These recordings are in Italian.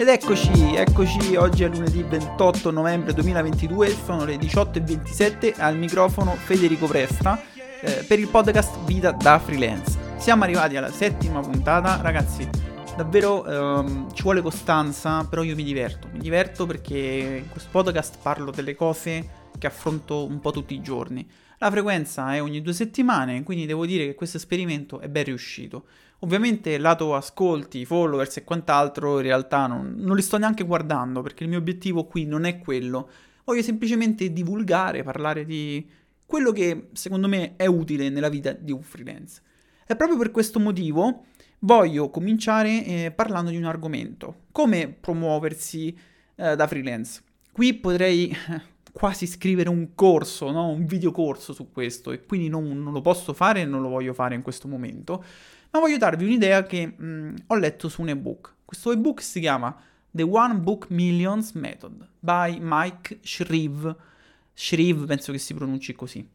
Ed eccoci, eccoci, oggi è lunedì 28 novembre 2022, sono le 18.27 al microfono Federico Presta eh, per il podcast Vita da Freelance. Siamo arrivati alla settima puntata, ragazzi, davvero ehm, ci vuole costanza, però io mi diverto, mi diverto perché in questo podcast parlo delle cose che affronto un po' tutti i giorni. La frequenza è ogni due settimane, quindi devo dire che questo esperimento è ben riuscito. Ovviamente lato ascolti, followers e quant'altro in realtà non, non, li sto neanche guardando perché il mio obiettivo qui non è quello. Voglio semplicemente divulgare, parlare di quello che secondo me è utile nella vita di un freelance. E proprio per questo motivo voglio cominciare eh, parlando di un argomento, come promuoversi eh, da freelance. Qui potrei quasi scrivere un corso, no? un videocorso su questo e quindi non, non, lo posso fare e non lo voglio fare in questo momento, ma voglio darvi un'idea che mh, ho letto su un ebook. Questo ebook si chiama The One Book Millions Method by Mike Shreve. Shreve penso che si pronunci così.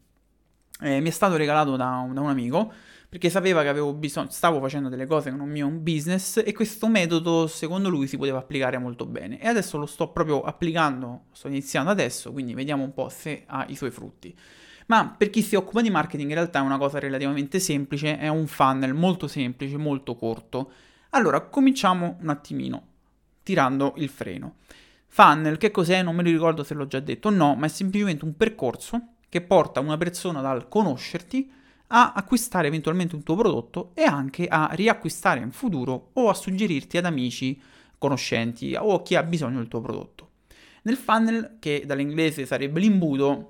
Eh, mi è stato regalato da, da un amico perché sapeva che avevo bisogno, stavo facendo delle cose con un mio business e questo metodo secondo lui si poteva applicare molto bene e adesso lo sto proprio applicando, sto iniziando adesso, quindi vediamo un po' se ha i suoi frutti. Ma per chi si occupa di marketing in realtà è una cosa relativamente semplice, è un funnel molto semplice, molto corto. Allora, cominciamo un attimino tirando il freno. Funnel, che cos'è? Non me lo ricordo se l'ho già detto, no, ma è semplicemente un percorso che porta una persona dal conoscerti a acquistare eventualmente un tuo prodotto e anche a riacquistare in futuro o a suggerirti ad amici, conoscenti o a chi ha bisogno del tuo prodotto. Nel funnel, che dall'inglese sarebbe l'imbuto,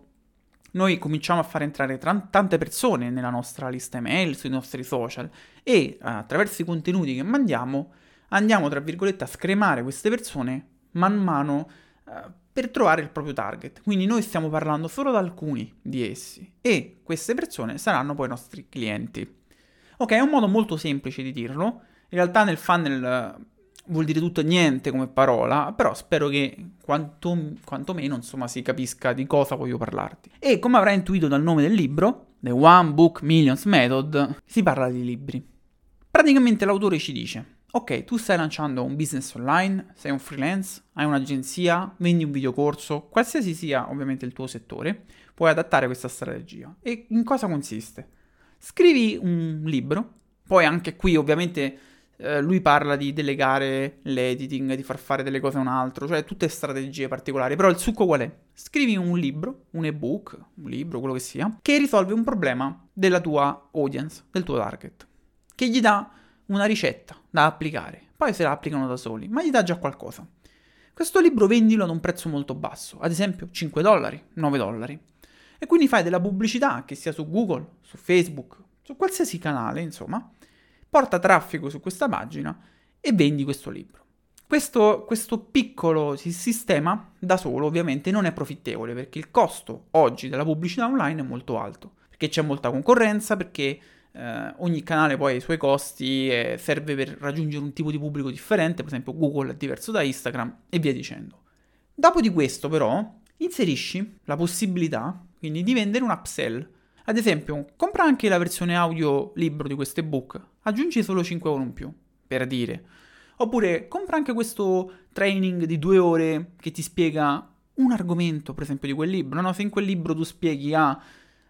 noi cominciamo a far entrare tra- tante persone nella nostra lista email, sui nostri social e attraverso i contenuti che mandiamo andiamo, tra virgolette, a scremare queste persone man mano eh, per trovare il proprio target. Quindi noi stiamo parlando solo da alcuni di essi e queste persone saranno poi i nostri clienti. Ok, è un modo molto semplice di dirlo. In realtà nel funnel eh, vuol dire tutto e niente come parola, però spero che quanto, quantomeno insomma si capisca di cosa voglio parlarti. E come avrai intuito dal nome del libro, The One Book Millions Method, si parla di libri. Praticamente l'autore ci dice Ok, tu stai lanciando un business online, sei un freelance, hai un'agenzia, vendi un videocorso, qualsiasi sia ovviamente il tuo settore, puoi adattare questa strategia. E in cosa consiste? Scrivi un libro, poi anche qui ovviamente eh, lui parla di delegare l'editing, di far fare delle cose a un altro, cioè tutte strategie particolari, però il succo qual è? Scrivi un libro, un ebook, un libro, quello che sia, che risolve un problema della tua audience, del tuo target, che gli dà una ricetta da applicare. Poi se la applicano da soli, ma gli dà già qualcosa. Questo libro vendilo ad un prezzo molto basso, ad esempio 5 dollari, 9 dollari. E quindi fai della pubblicità, che sia su Google, su Facebook, su qualsiasi canale, insomma, porta traffico su questa pagina e vendi questo libro. Questo, questo, piccolo sistema da solo ovviamente non è profittevole perché il costo oggi della pubblicità online è molto alto, perché c'è molta concorrenza, perché eh, ogni canale poi ha i suoi costi e serve per raggiungere un tipo di pubblico differente, per esempio Google è diverso da Instagram e via dicendo. Dopo di questo però inserisci la possibilità quindi di vendere un upsell. Ad esempio, compra anche la versione audio libro di questo ebook, aggiungi solo 5 euro in più, per dire. Oppure compra anche questo training di due ore che ti spiega un argomento, per esempio, di quel libro. No, se in quel libro tu spieghi a... Ah,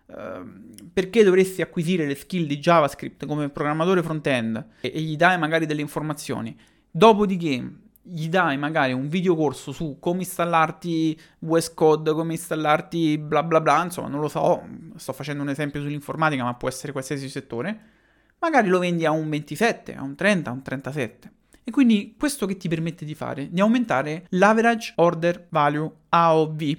perché dovresti acquisire le skill di JavaScript come programmatore front-end e, gli dai magari delle informazioni, dopodiché gli dai magari un videocorso su come installarti VS Code, come installarti bla bla bla, insomma non lo so, sto facendo un esempio sull'informatica ma può essere qualsiasi settore, magari lo vendi a un 27, a un 30, a un 37. E quindi questo che ti permette di fare? Di aumentare l'average order value AOV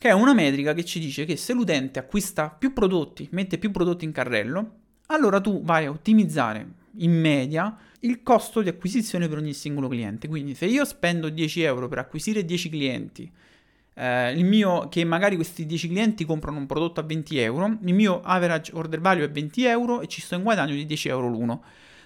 che è una metrica che ci dice che se l'utente acquista più prodotti, mette più prodotti in carrello, allora tu vai a ottimizzare in media il costo di acquisizione per ogni singolo cliente. Quindi se io spendo 10 euro per acquisire 10 clienti, eh, il mio, che magari questi 10 clienti comprano un prodotto a 20 euro, il mio average order value è 20 euro e ci sto in guadagno di 10 euro l'uno.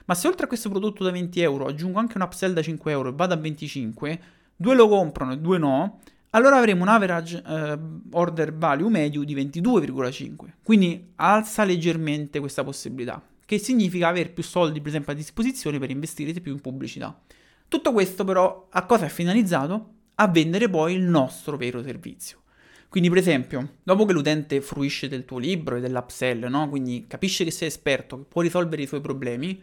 Ma se oltre a questo prodotto da 20 euro aggiungo anche un upsell da 5 euro e vado a 25, due lo comprano e due no, allora avremo un average eh, order value medio di 22,5. Quindi alza leggermente questa possibilità, che significa avere più soldi, per esempio, a disposizione per investire di più in pubblicità. Tutto questo però a cosa è finalizzato? A vendere poi il nostro vero servizio. Quindi, per esempio, dopo che l'utente fruisce del tuo libro e dell'upsell, no? quindi capisce che sei esperto, che può risolvere i suoi problemi,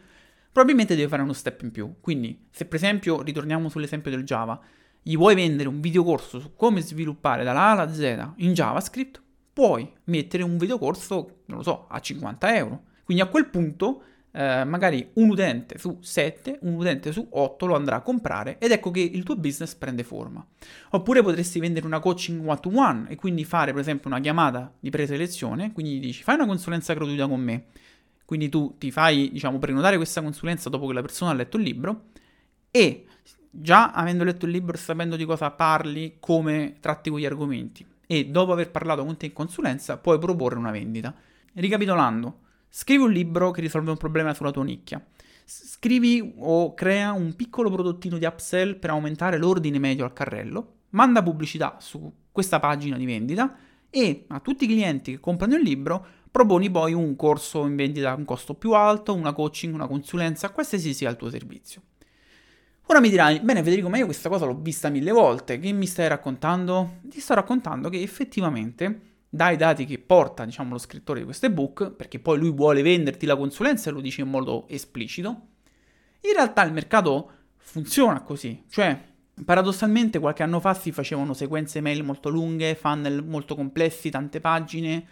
probabilmente deve fare uno step in più. Quindi, se per esempio, ritorniamo sull'esempio del Java, gli vuoi vendere un videocorso su come sviluppare dalla A alla Z in JavaScript, puoi mettere un videocorso, non lo so, a 50 euro. Quindi a quel punto eh, magari un utente su 7, un utente su 8 lo andrà a comprare ed ecco che il tuo business prende forma. Oppure potresti vendere una coaching one to one e quindi fare per esempio una chiamata di preselezione, quindi dici fai una consulenza gratuita con me. Quindi tu ti fai, diciamo, prenotare questa consulenza dopo che la persona ha letto il libro e già avendo letto il libro e sapendo di cosa parli, come tratti quegli argomenti e dopo aver parlato con te in consulenza puoi proporre una vendita. Ricapitolando, Scrivi un libro che risolve un problema sulla tua nicchia. Scrivi o crea un piccolo prodottino di upsell per aumentare l'ordine medio al carrello. Manda pubblicità su questa pagina di vendita e a tutti i clienti che comprano il libro proponi poi un corso in vendita a un costo più alto, una coaching, una consulenza, qualsiasi sia il tuo servizio. Ora mi dirai, bene Federico, ma io questa cosa l'ho vista mille volte, che mi stai raccontando? Ti sto raccontando che effettivamente dai dati che porta, diciamo, lo scrittore di questo ebook, perché poi lui vuole venderti la consulenza e lo dice in modo esplicito, in realtà il mercato funziona così, cioè paradossalmente qualche anno fa si facevano sequenze mail molto lunghe, funnel molto complessi, tante pagine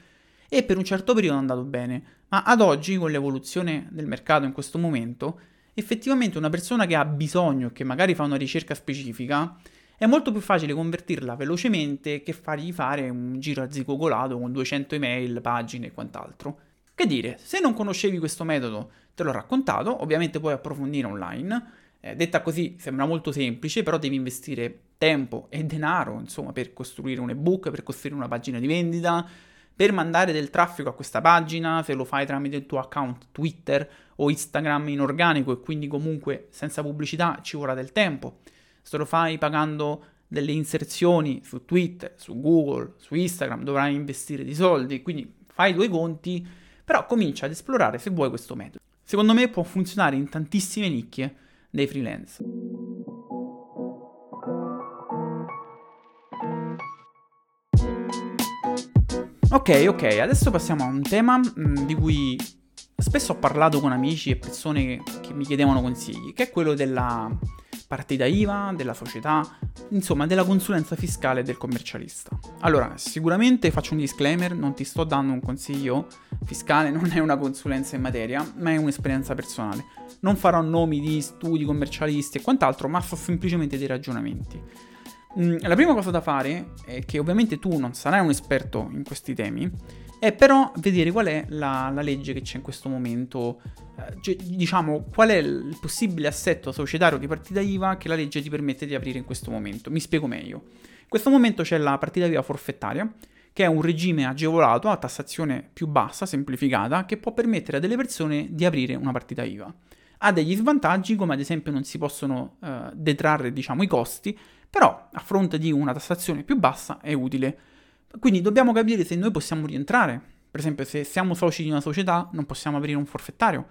e per un certo periodo è andato bene, ma ad oggi con l'evoluzione del mercato in questo momento, effettivamente una persona che ha bisogno, che magari fa una ricerca specifica, è molto più facile convertirla velocemente che fargli fare un giro a zigogolato con 200 email, pagine e quant'altro. Che dire, se non conoscevi questo metodo, te l'ho raccontato, ovviamente puoi approfondire online. Eh, detta così sembra molto semplice, però devi investire tempo e denaro, insomma, per costruire un ebook, per costruire una pagina di vendita, per mandare del traffico a questa pagina, se lo fai tramite il tuo account Twitter o Instagram in organico e quindi comunque senza pubblicità ci vorrà del tempo se lo fai pagando delle inserzioni su Twitter, su Google, su Instagram, dovrai investire di soldi, quindi fai due conti, però comincia ad esplorare se vuoi questo metodo. Secondo me può funzionare in tantissime nicchie dei freelance. Ok, ok, adesso passiamo a un tema mh, mm, di cui spesso ho parlato con amici e persone che mi chiedevano consigli, che è quello della partita IVA, della società, insomma della consulenza fiscale del commercialista. Allora, sicuramente faccio un disclaimer, non ti sto dando un consiglio fiscale, non è una consulenza in materia, ma è un'esperienza personale. Non farò nomi di studi commercialisti e quant'altro, ma so semplicemente dei ragionamenti. Mm, la prima cosa da fare è che ovviamente tu non sarai un esperto in questi temi, è però vedere qual è la, la legge che c'è in questo momento, eh, cioè, diciamo qual è il possibile assetto societario di partita IVA che la legge ti permette di aprire in questo momento. Mi spiego meglio. In questo momento c'è la partita IVA forfettaria, che è un regime agevolato a tassazione più bassa, semplificata, che può permettere a delle persone di aprire una partita IVA. Ha degli svantaggi, come ad esempio non si possono eh, detrarre diciamo, i costi, però a fronte di una tassazione più bassa è utile. Quindi dobbiamo capire se noi possiamo rientrare. Per esempio, se siamo soci di una società, non possiamo aprire un forfettario.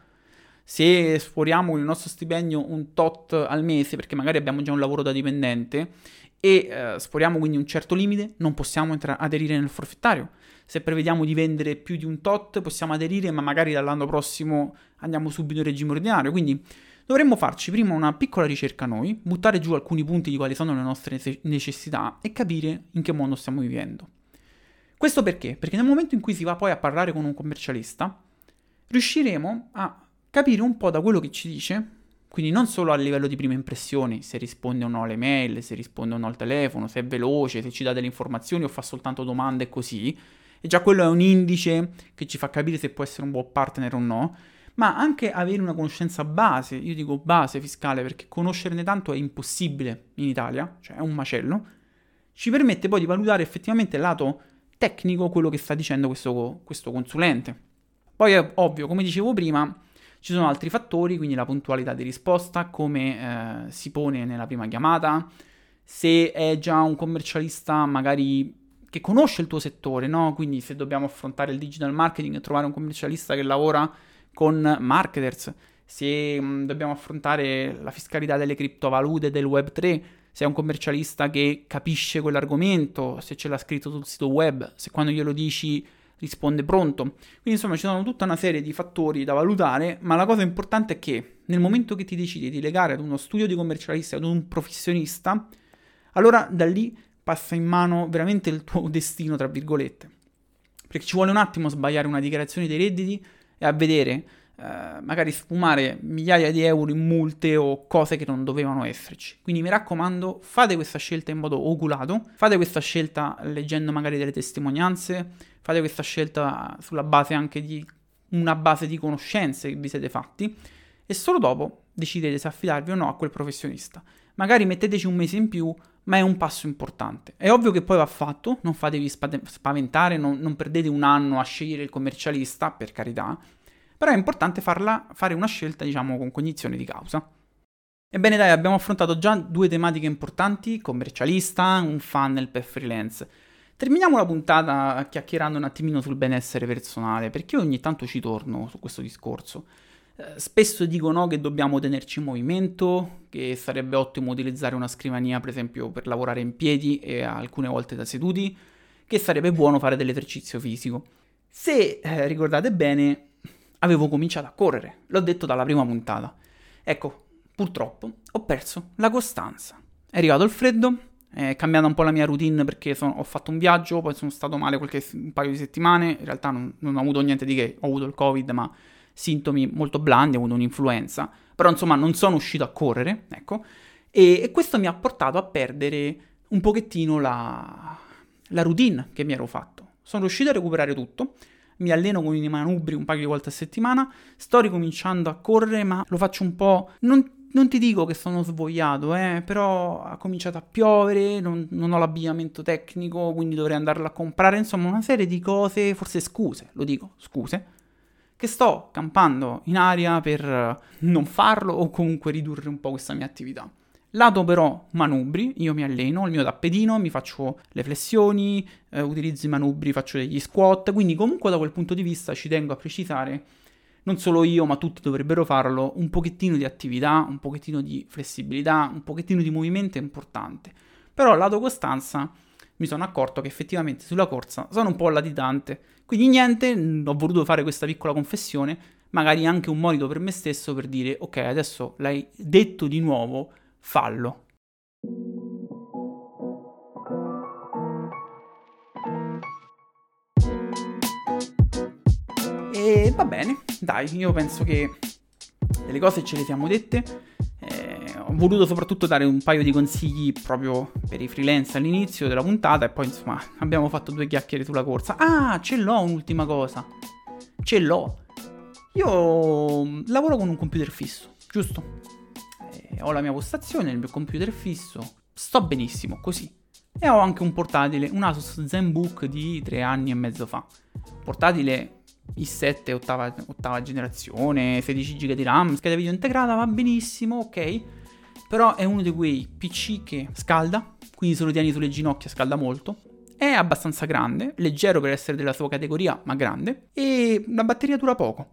Se sforiamo con il nostro stipendio un tot al mese, perché magari abbiamo già un lavoro da dipendente, e eh, sforiamo quindi un certo limite, non possiamo entra- aderire nel forfettario. Se prevediamo di vendere più di un tot, possiamo aderire, ma magari dall'anno prossimo andiamo subito in regime ordinario. Quindi dovremmo farci prima una piccola ricerca noi, buttare giù alcuni punti di quali sono le nostre necessità e capire in che modo stiamo vivendo. Questo perché? Perché nel momento in cui si va poi a parlare con un commercialista, riusciremo a capire un po' da quello che ci dice, quindi non solo a livello di prime impressioni, se risponde o no alle mail, se risponde o no al telefono, se è veloce, se ci dà delle informazioni o fa soltanto domande e così, e già quello è un indice che ci fa capire se può essere un buon partner o no, ma anche avere una conoscenza base, io dico base fiscale perché conoscerne tanto è impossibile in Italia, cioè è un macello, ci permette poi di valutare effettivamente il lato tecnico quello che sta dicendo questo, questo consulente. Poi è ovvio, come dicevo prima, ci sono altri fattori, quindi la puntualità di risposta, come eh, si pone nella prima chiamata, se è già un commercialista magari che conosce il tuo settore, no? Quindi se dobbiamo affrontare il digital marketing e trovare un commercialista che lavora con marketers, se mh, dobbiamo affrontare la fiscalità delle criptovalute del Web3, se è un commercialista che capisce quell'argomento, se ce l'ha scritto sul sito web, se quando glielo dici risponde pronto. Quindi insomma ci sono tutta una serie di fattori da valutare, ma la cosa importante è che nel momento che ti decidi di legare ad uno studio di commercialista, ad un professionista, allora da lì passa in mano veramente il tuo destino, tra virgolette. Perché ci vuole un attimo sbagliare una dichiarazione dei redditi e a vedere eh, magari sfumare migliaia di euro in multe o cose che non dovevano esserci. Quindi mi raccomando, fate questa scelta in modo oculato, fate questa scelta leggendo magari delle testimonianze, fate questa scelta sulla base anche di una base di conoscenze che vi siete fatti e solo dopo decidete se affidarvi o no a quel professionista. Magari metteteci un mese in più, ma è un passo importante. È ovvio che poi va fatto, non fatevi spaventare, non, non perdete un anno a scegliere il commercialista, per carità, però è importante farla, fare una scelta, diciamo, con cognizione di causa. Ebbene dai, abbiamo affrontato già due tematiche importanti, commercialista, un funnel per freelance. Terminiamo la puntata chiacchierando un attimino sul benessere personale, perché io ogni tanto ci torno su questo discorso. Spesso dicono che dobbiamo tenerci in movimento, che sarebbe ottimo utilizzare una scrivania, per esempio, per lavorare in piedi e alcune volte da seduti, che sarebbe buono fare dell'esercizio fisico. Se eh, ricordate bene, avevo cominciato a correre, l'ho detto dalla prima puntata. Ecco, purtroppo ho perso la costanza. È arrivato il freddo, è cambiata un po' la mia routine perché sono, ho fatto un viaggio, poi sono stato male qualche, un paio di settimane, in realtà non, non, ho avuto niente di che, ho avuto il covid ma sintomi molto blandi, ho avuto un'influenza, però insomma non sono uscito a correre, ecco, e, e questo mi ha portato a perdere un pochettino la, la routine che mi ero fatto. Sono riuscito a recuperare tutto, mi alleno con i manubri un paio di volte a settimana, sto ricominciando a correre, ma lo faccio un po'... Non, non ti dico che sono svogliato, eh, però ha cominciato a piovere, non, non, ho l'abbigliamento tecnico, quindi dovrei andarlo a comprare, insomma una serie di cose, forse scuse, lo dico, scuse, che sto campando in aria per non farlo o comunque ridurre un po' questa mia attività. Lato però manubri, io mi alleno, il mio tappetino, mi faccio le flessioni, eh, utilizzo i manubri, faccio degli squat, quindi comunque da quel punto di vista ci tengo a precisare, non solo io ma tutti dovrebbero farlo, un pochettino di attività, un pochettino di flessibilità, un pochettino di movimento è importante. Però lato costanza mi sono accorto che effettivamente sulla corsa sono un po' latitante, quindi niente, ho voluto fare questa piccola confessione, magari anche un monito per me stesso per dire ok adesso l'hai detto di nuovo, fallo. E va bene, dai, io penso che delle cose ce le siamo dette. Eh, ho voluto soprattutto dare un paio di consigli proprio per i freelance all'inizio della puntata e poi insomma abbiamo fatto due chiacchiere sulla corsa. Ah, ce l'ho un'ultima cosa. Ce l'ho. Io lavoro con un computer fisso, giusto? ho la mia postazione, il mio computer fisso, sto benissimo così. E ho anche un portatile, un Asus ZenBook di tre anni e mezzo fa. Portatile i7 ottava, ottava generazione, 16 GB di RAM, scheda video integrata, va benissimo, ok. Però è uno di quei PC che scalda, quindi se lo tieni sulle ginocchia scalda molto. È abbastanza grande, leggero per essere della sua categoria, ma grande. E la batteria dura poco.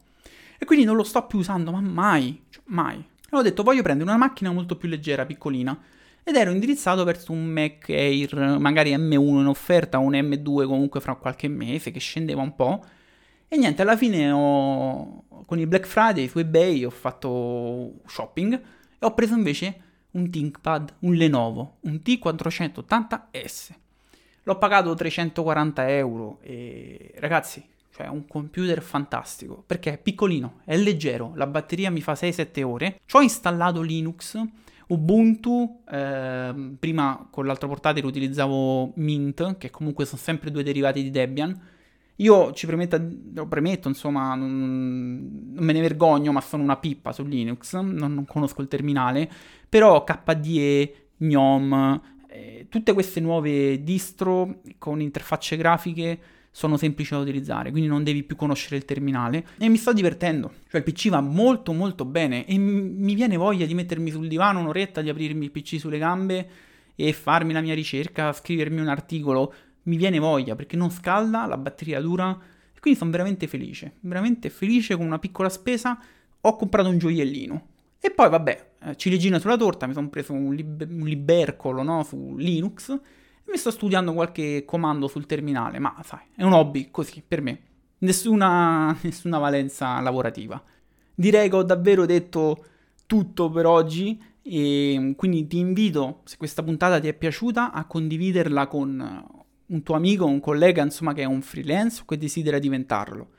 E quindi non lo sto più usando, ma mai, cioè mai ho detto voglio prendere una macchina molto più leggera, piccolina. Ed ero indirizzato verso un Mac Air, magari M1 in offerta, o un M2 comunque fra qualche mese, che scendeva un po'. E niente, alla fine ho, con il Black Friday su eBay ho fatto shopping e ho preso invece un ThinkPad, un Lenovo, un T480S. L'ho pagato 340 euro e ragazzi, cioè un computer fantastico, perché è piccolino, è leggero, la batteria mi fa 6-7 ore. Ci ho installato Linux, Ubuntu, eh, prima con l'altro portatile utilizzavo Mint, che comunque sono sempre due derivati di Debian. Io ci premetto, lo premetto, insomma, non, non, me ne vergogno, ma sono una pippa su Linux, non, non conosco il terminale, però KDE, GNOME, eh, tutte queste nuove distro con interfacce grafiche sono semplici da utilizzare, quindi non devi più conoscere il terminale e mi sto divertendo. Cioè il PC va molto molto bene e mi viene voglia di mettermi sul divano un'oretta, di aprirmi il PC sulle gambe e farmi la mia ricerca, scrivermi un articolo. Mi viene voglia perché non scalda, la batteria dura e quindi sono veramente felice, veramente felice con una piccola spesa ho comprato un gioiellino. E poi, vabbè, eh, ciliegina sulla torta, mi sono preso un, lib- un libercolo no, su Linux e mi sto studiando qualche comando sul terminale, ma sai, è un hobby così per me, nessuna, nessuna valenza lavorativa. Direi che ho davvero detto tutto per oggi e quindi ti invito, se questa puntata ti è piaciuta, a condividerla con un tuo amico, un collega, insomma, che è un freelance o che desidera diventarlo.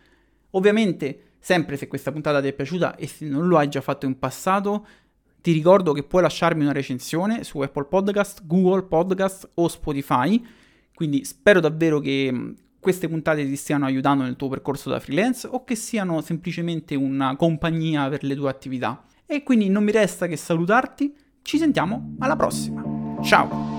Ovviamente, sempre se questa puntata ti è piaciuta e se non lo hai già fatto in passato, ti ricordo che puoi lasciarmi una recensione su Apple Podcast, Google Podcast o Spotify. Quindi spero davvero che queste puntate ti stiano aiutando nel tuo percorso da freelance o che siano semplicemente una compagnia per le tue attività. E quindi non mi resta che salutarti, ci sentiamo alla prossima. Ciao!